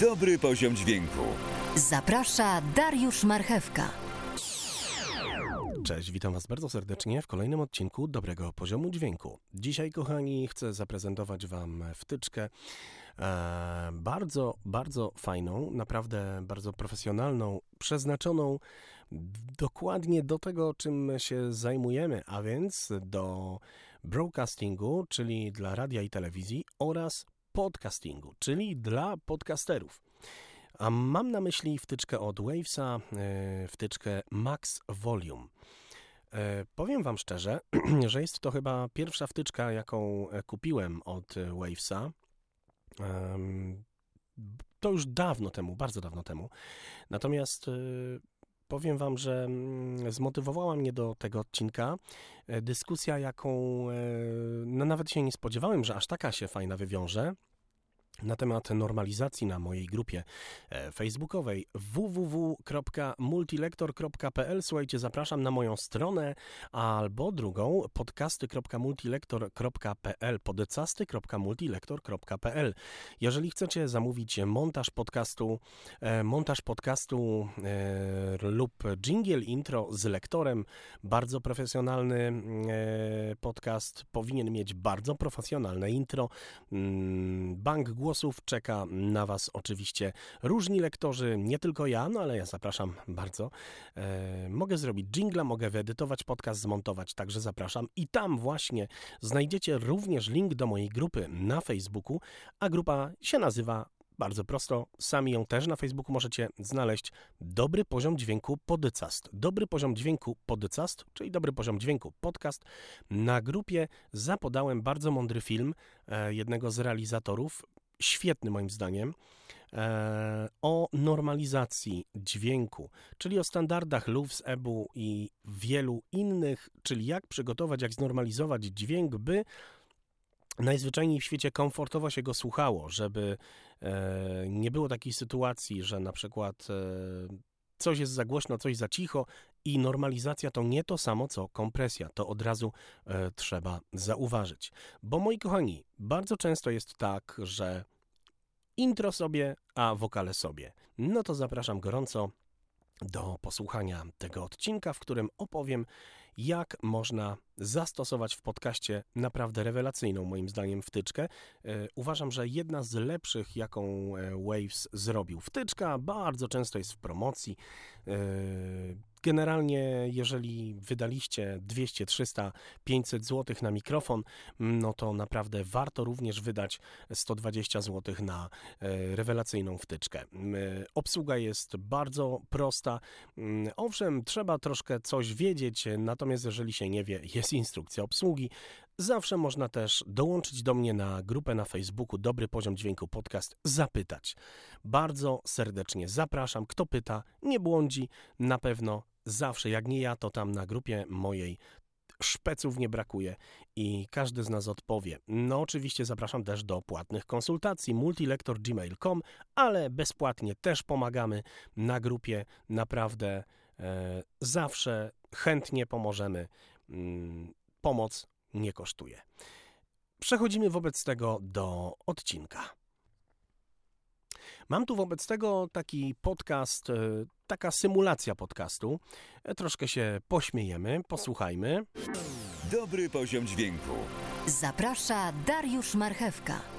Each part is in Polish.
Dobry poziom dźwięku. Zaprasza Dariusz Marchewka. Cześć, witam Was bardzo serdecznie w kolejnym odcinku Dobrego Poziomu Dźwięku. Dzisiaj, kochani, chcę zaprezentować Wam wtyczkę e, bardzo, bardzo fajną, naprawdę bardzo profesjonalną, przeznaczoną dokładnie do tego, czym się zajmujemy, a więc do broadcastingu, czyli dla radia i telewizji oraz podcastingu, czyli dla podcasterów. A mam na myśli wtyczkę od Wavesa, e, wtyczkę Max Volume. E, powiem Wam szczerze, że jest to chyba pierwsza wtyczka, jaką e, kupiłem od Wavesa. To już dawno temu, bardzo dawno temu. Natomiast powiem Wam, że mm, zmotywowała mnie do tego odcinka dyskusja, jaką no nawet się nie spodziewałem, że aż taka się fajna wywiąże na temat normalizacji na mojej grupie e, facebookowej www.multilektor.pl. Słuchajcie, zapraszam na moją stronę albo drugą podcasty.multilektor.pl podcasty.multilektor.pl. Jeżeli chcecie zamówić montaż podcastu, e, montaż podcastu e, lub jingle intro z lektorem, bardzo profesjonalny podcast powinien mieć bardzo profesjonalne intro, mm, bank głosów. Czeka na Was oczywiście różni lektorzy, nie tylko ja, no ale ja zapraszam bardzo. E, mogę zrobić jingla, mogę wyedytować podcast, zmontować, także zapraszam. I tam właśnie znajdziecie również link do mojej grupy na Facebooku, a grupa się nazywa bardzo prosto, sami ją też na Facebooku możecie znaleźć. Dobry poziom dźwięku Podycast. Dobry poziom dźwięku Podycast, czyli dobry poziom dźwięku podcast. Na grupie zapodałem bardzo mądry film e, jednego z realizatorów świetny moim zdaniem, e, o normalizacji dźwięku, czyli o standardach LUFS, EBU i wielu innych, czyli jak przygotować, jak znormalizować dźwięk, by najzwyczajniej w świecie komfortowo się go słuchało, żeby e, nie było takiej sytuacji, że na przykład e, coś jest za głośno, coś za cicho i normalizacja to nie to samo co kompresja. To od razu trzeba zauważyć. Bo moi kochani, bardzo często jest tak, że intro sobie, a wokale sobie. No to zapraszam gorąco do posłuchania tego odcinka, w którym opowiem, jak można zastosować w podcaście naprawdę rewelacyjną, moim zdaniem, wtyczkę. E, uważam, że jedna z lepszych, jaką e, Waves zrobił. Wtyczka bardzo często jest w promocji. E, generalnie, jeżeli wydaliście 200, 300, 500 zł na mikrofon, no to naprawdę warto również wydać 120 zł na rewelacyjną wtyczkę. Obsługa jest bardzo prosta. Owszem, trzeba troszkę coś wiedzieć, natomiast jeżeli się nie wie, jest instrukcja obsługi. Zawsze można też dołączyć do mnie na grupę na Facebooku Dobry Poziom Dźwięku Podcast, zapytać. Bardzo serdecznie zapraszam. Kto pyta, nie błądzi. Na pewno zawsze, jak nie ja, to tam na grupie mojej szpeców nie brakuje i każdy z nas odpowie. No oczywiście zapraszam też do płatnych konsultacji multilektor.gmail.com, ale bezpłatnie też pomagamy na grupie. Naprawdę e, zawsze chętnie pomożemy. Mm, pomoc nie kosztuje. Przechodzimy wobec tego do odcinka. Mam tu wobec tego taki podcast, e, taka symulacja podcastu. E, troszkę się pośmiejemy, posłuchajmy. Dobry poziom dźwięku. Zaprasza Dariusz Marchewka.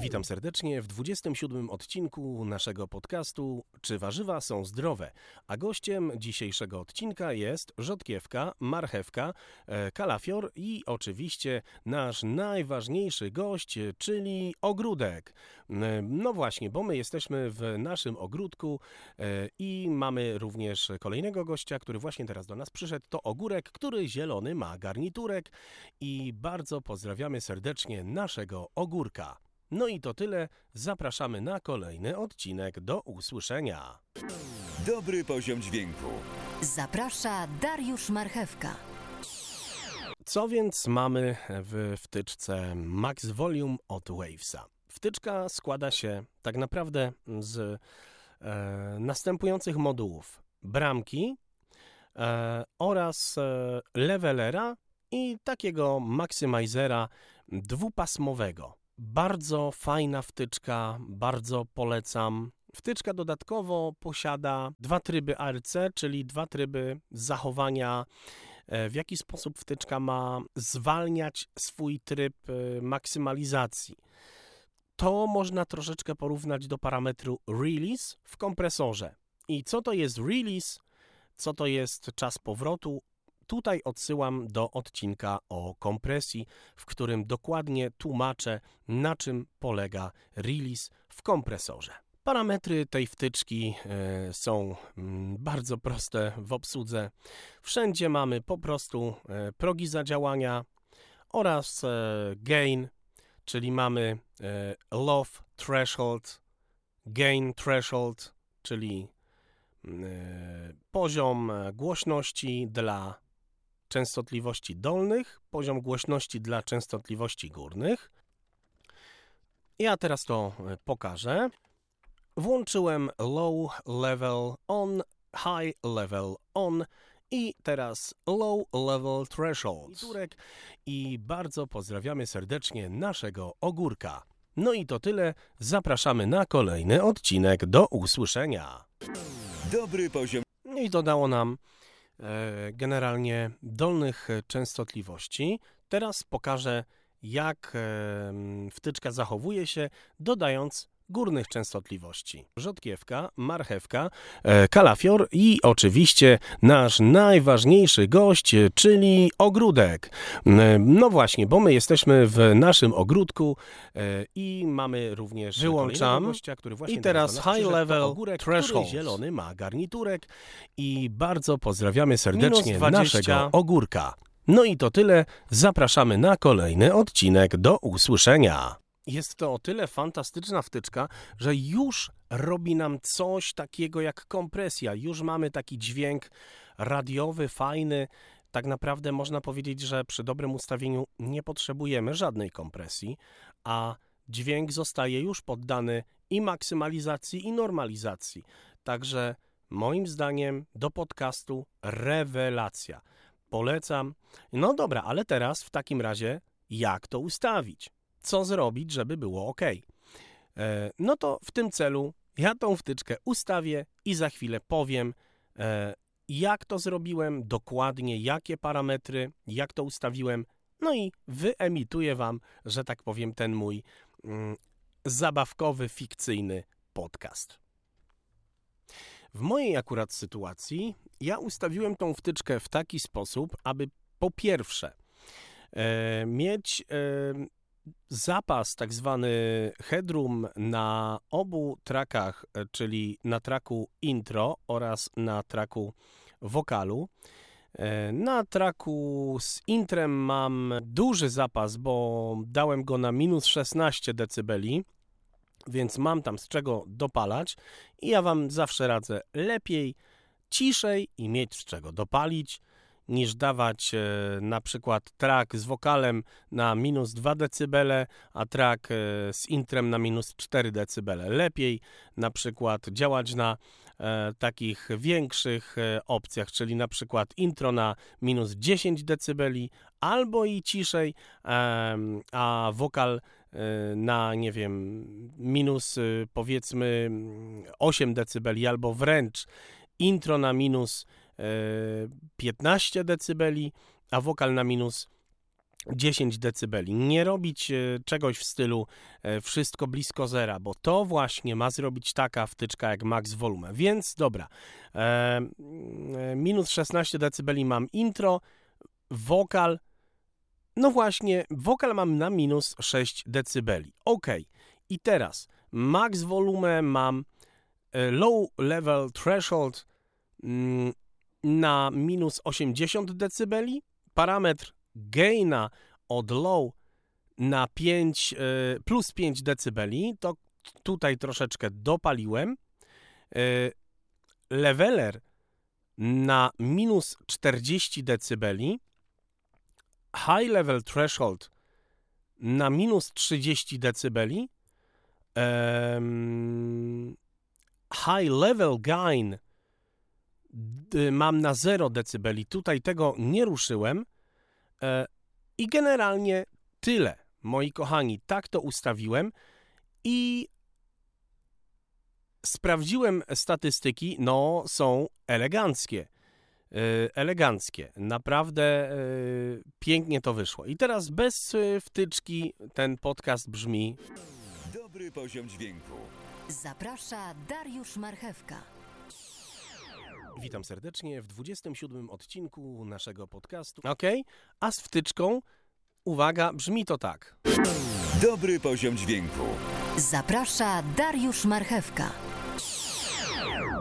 Witam serdecznie w 27 odcinku naszego podcastu Czy warzywa są zdrowe? A gościem dzisiejszego odcinka jest rzodkiewka, marchewka, e, kalafior i oczywiście nasz najważniejszy gość, czyli ogródek. E, no właśnie, bo my jesteśmy w naszym ogródku e, i mamy również kolejnego gościa, który właśnie teraz do nas przyszedł. To ogórek, który zielony ma garniturek i bardzo pozdrawiamy serdecznie naszego ogórka. No i to tyle. Zapraszamy na kolejny odcinek. Do usłyszenia. Dobry poziom dźwięku. Zaprasza Dariusz Marchewka. Co więc mamy w wtyczce Max Volume od Wavesa? Wtyczka składa się tak naprawdę z e, następujących modułów: bramki e, oraz e, levelera i takiego maksymizera dwupasmowego. Bardzo fajna wtyczka, bardzo polecam. Wtyczka dodatkowo posiada dwa tryby ARC, czyli dwa tryby zachowania, e, w jaki sposób wtyczka ma zwalniać swój tryb e, maksymalizacji. To można troszeczkę porównać do parametru release w kompresorze. I co to jest release? Co to jest czas powrotu? Tutaj odsyłam do odcinka o kompresji, w którym dokładnie tłumaczę, na czym polega release w kompresorze. Parametry tej wtyczki e, są mm, bardzo proste w obsłudze. Wszędzie mamy po prostu e, progi zadziałania oraz e, gain, czyli mamy e, low threshold, gain threshold, czyli mm, poziom głośności dla częstotliwości dolnych, poziom głośności dla częstotliwości górnych. Ja teraz to e, pokażę. Włączyłem low level on, high level on i teraz low level threshold. I bardzo pozdrawiamy serdecznie naszego ogórka. No i to tyle. Zapraszamy na kolejny odcinek. Do usłyszenia. Dobry poziom No i to dało nam generalnie dolnych e, częstotliwości. Teraz pokażę, jak e, wtyczka zachowuje się, dodając górnych częstotliwości. Rzodkiewka, marchewka, e, kalafior i oczywiście nasz najważniejszy gość, e, czyli ogródek. E, No właśnie, bo my jesteśmy w naszym ogródku i mamy również Wyłączam. gościa, który właśnie I teraz high level ogórek, threshold. zielony ma garniturek i bardzo pozdrawiamy serdecznie Minus 20. naszego ogórka. No i to tyle. Zapraszamy na kolejny odcinek. Do usłyszenia. Jest to o tyle fantastyczna wtyczka, że już robi nam coś takiego jak kompresja. Już mamy taki dźwięk radiowy, fajny. Tak naprawdę można powiedzieć, że przy dobrym ustawieniu nie potrzebujemy żadnej kompresji, a dźwięk zostaje już poddany i maksymalizacji, i normalizacji. Także moim zdaniem do podcastu rewelacja. Polecam. No dobra, ale teraz w takim razie jak to ustawić? Co zrobić, żeby było ok? E, No to w tym celu ja tą wtyczkę ustawię i za chwilę powiem, e, jak to zrobiłem, dokładnie jakie parametry, jak to ustawiłem, no i wyemituję Wam, że tak powiem, ten mój mm, zabawkowy, fikcyjny podcast. W mojej akurat sytuacji ja ustawiłem tą wtyczkę w taki sposób, aby po pierwsze e, mieć e, zapas, tak zwany headroom na obu trakach, e, czyli na traku intro oraz na traku wokalu. E, Na traku z intrem mam duży zapas, bo dałem go na minus 16 dB, więc mam tam z czego dopalać i ja Wam zawsze radzę lepiej, ciszej i mieć z czego dopalić, niż dawać e, na przykład track z wokalem na minus 2 dB, a track e, z intrem na minus 4 dB. Lepiej na przykład działać na e, takich większych opcjach, czyli na przykład intro na minus 10 dB albo i ciszej, a wokal na, nie wiem, minus powiedzmy mm, 8 dB albo wręcz intro na minus 15 dB, a wokal na minus 10 dB. Nie robić e, czegoś w stylu e, wszystko blisko zera, bo to właśnie ma zrobić taka wtyczka jak max volume. Więc dobra, e, e, minus 16 dB mam intro, wokal, no właśnie, wokal mam na minus 6 dB. Ok, i teraz max volume mam e, low level threshold mm, na minus 80 dB, parametr gaina od low na 5, e, plus 5 dB, to tutaj troszeczkę dopaliłem. E, Leveler na minus 40 dB, high level threshold na minus 30 dB, high level gain mam na 0 dB. Tutaj tego nie ruszyłem. E, I generalnie tyle. moi kochani, tak to ustawiłem i sprawdziłem statystyki, no są eleganckie. Yy, eleganckie. Naprawdę yy, pięknie to wyszło. I teraz bez wtyczki ten podcast brzmi Dobry poziom dźwięku. Zaprasza Dariusz Marchewka. Witam serdecznie w 27 odcinku naszego podcastu. Ok, a z wtyczką, uwaga, brzmi to tak. Dobry poziom dźwięku. Zaprasza Dariusz Marchewka.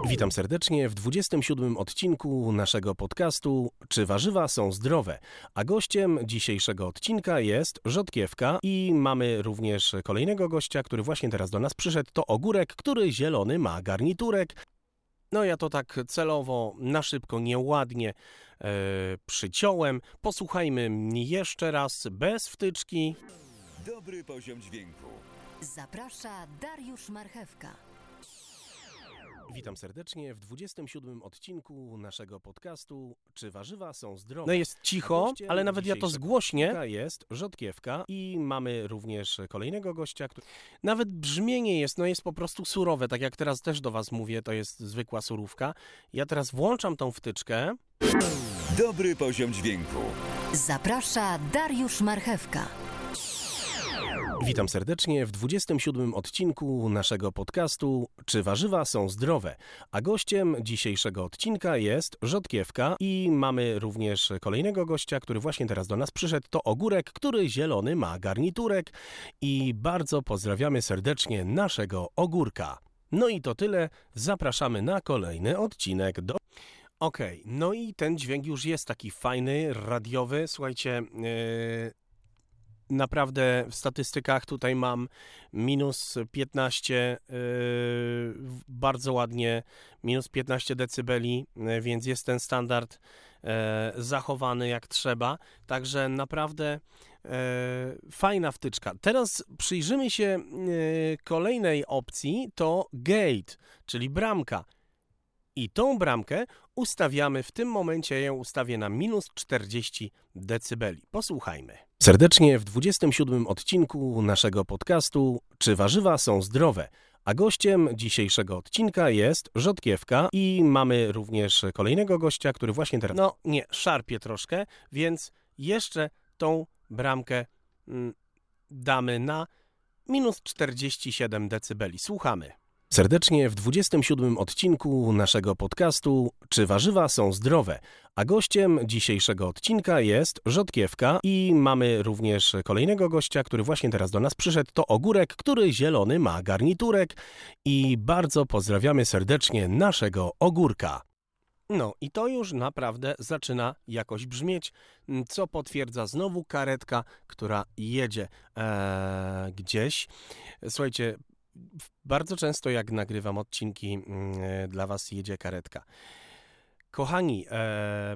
Witam serdecznie w 27 odcinku naszego podcastu Czy warzywa są zdrowe? A gościem dzisiejszego odcinka jest Rzodkiewka i mamy również kolejnego gościa, który właśnie teraz do nas przyszedł. To ogórek, który zielony ma garniturek. No ja to tak celowo, na szybko, nieładnie e, przyciąłem. Posłuchajmy jeszcze raz, bez wtyczki. Dobry poziom dźwięku. Zaprasza Dariusz Marchewka. Witam serdecznie w 27 odcinku naszego podcastu Czy warzywa są zdrowe? No jest cicho, ale nawet ja to zgłośnie. Jest Rzodkiewka i mamy również kolejnego gościa, który... Nawet brzmienie jest, no jest po prostu surowe, tak jak teraz też do was mówię, to jest zwykła surówka. Ja teraz włączam tą wtyczkę. Dobry poziom dźwięku. Zaprasza Dariusz Marchewka. Witam serdecznie w 27 odcinku naszego podcastu Czy warzywa są zdrowe? A gościem dzisiejszego odcinka jest Rzodkiewka i mamy również kolejnego gościa, który właśnie teraz do nas przyszedł. To ogórek, który zielony ma garniturek i bardzo pozdrawiamy serdecznie naszego ogórka. No i to tyle. Zapraszamy na kolejny odcinek do Okej, okay, no i ten dźwięk już jest taki fajny, radiowy. Słuchajcie, yy, naprawdę w statystykach tutaj mam minus 15, yy, bardzo ładnie, minus 15 decybeli, yy, więc jest ten standard yy, zachowany jak trzeba. Także naprawdę yy, fajna wtyczka. Teraz przyjrzymy się yy, kolejnej opcji, to gate, czyli bramka. I tą bramkę ustawiamy, w tym momencie ją ustawię na minus 40 decybeli. Posłuchajmy. Serdecznie w 27 odcinku naszego podcastu Czy warzywa są zdrowe? A gościem dzisiejszego odcinka jest Rzodkiewka i mamy również kolejnego gościa, który właśnie teraz, no nie, szarpie troszkę, więc jeszcze tą bramkę mm, damy na minus 47 decybeli. Słuchamy. Serdecznie w 27 odcinku naszego podcastu Czy warzywa są zdrowe? A gościem dzisiejszego odcinka jest Rzodkiewka i mamy również kolejnego gościa, który właśnie teraz do nas przyszedł. To ogórek, który zielony ma garniturek i bardzo pozdrawiamy serdecznie naszego ogórka. No i to już naprawdę zaczyna jakoś brzmieć, co potwierdza znowu karetka, która jedzie ee, gdzieś. Słuchajcie, bardzo często jak nagrywam odcinki mm, dla Was jedzie karetka. Kochani, e,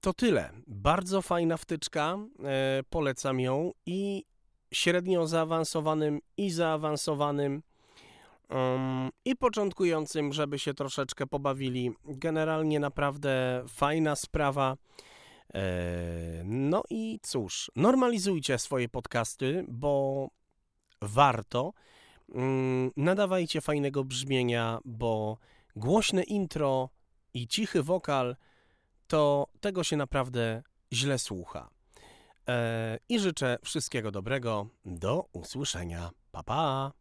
to tyle. Bardzo fajna wtyczka, e, polecam ją i średnio zaawansowanym i zaawansowanym um, i początkującym, żeby się troszeczkę pobawili. Generalnie naprawdę fajna sprawa. E, no i cóż, normalizujcie swoje podcasty, bo warto. Mm, nadawajcie fajnego brzmienia, bo głośne intro i cichy wokal to tego się naprawdę źle słucha. E, I życzę wszystkiego dobrego. Do usłyszenia. Pa pa!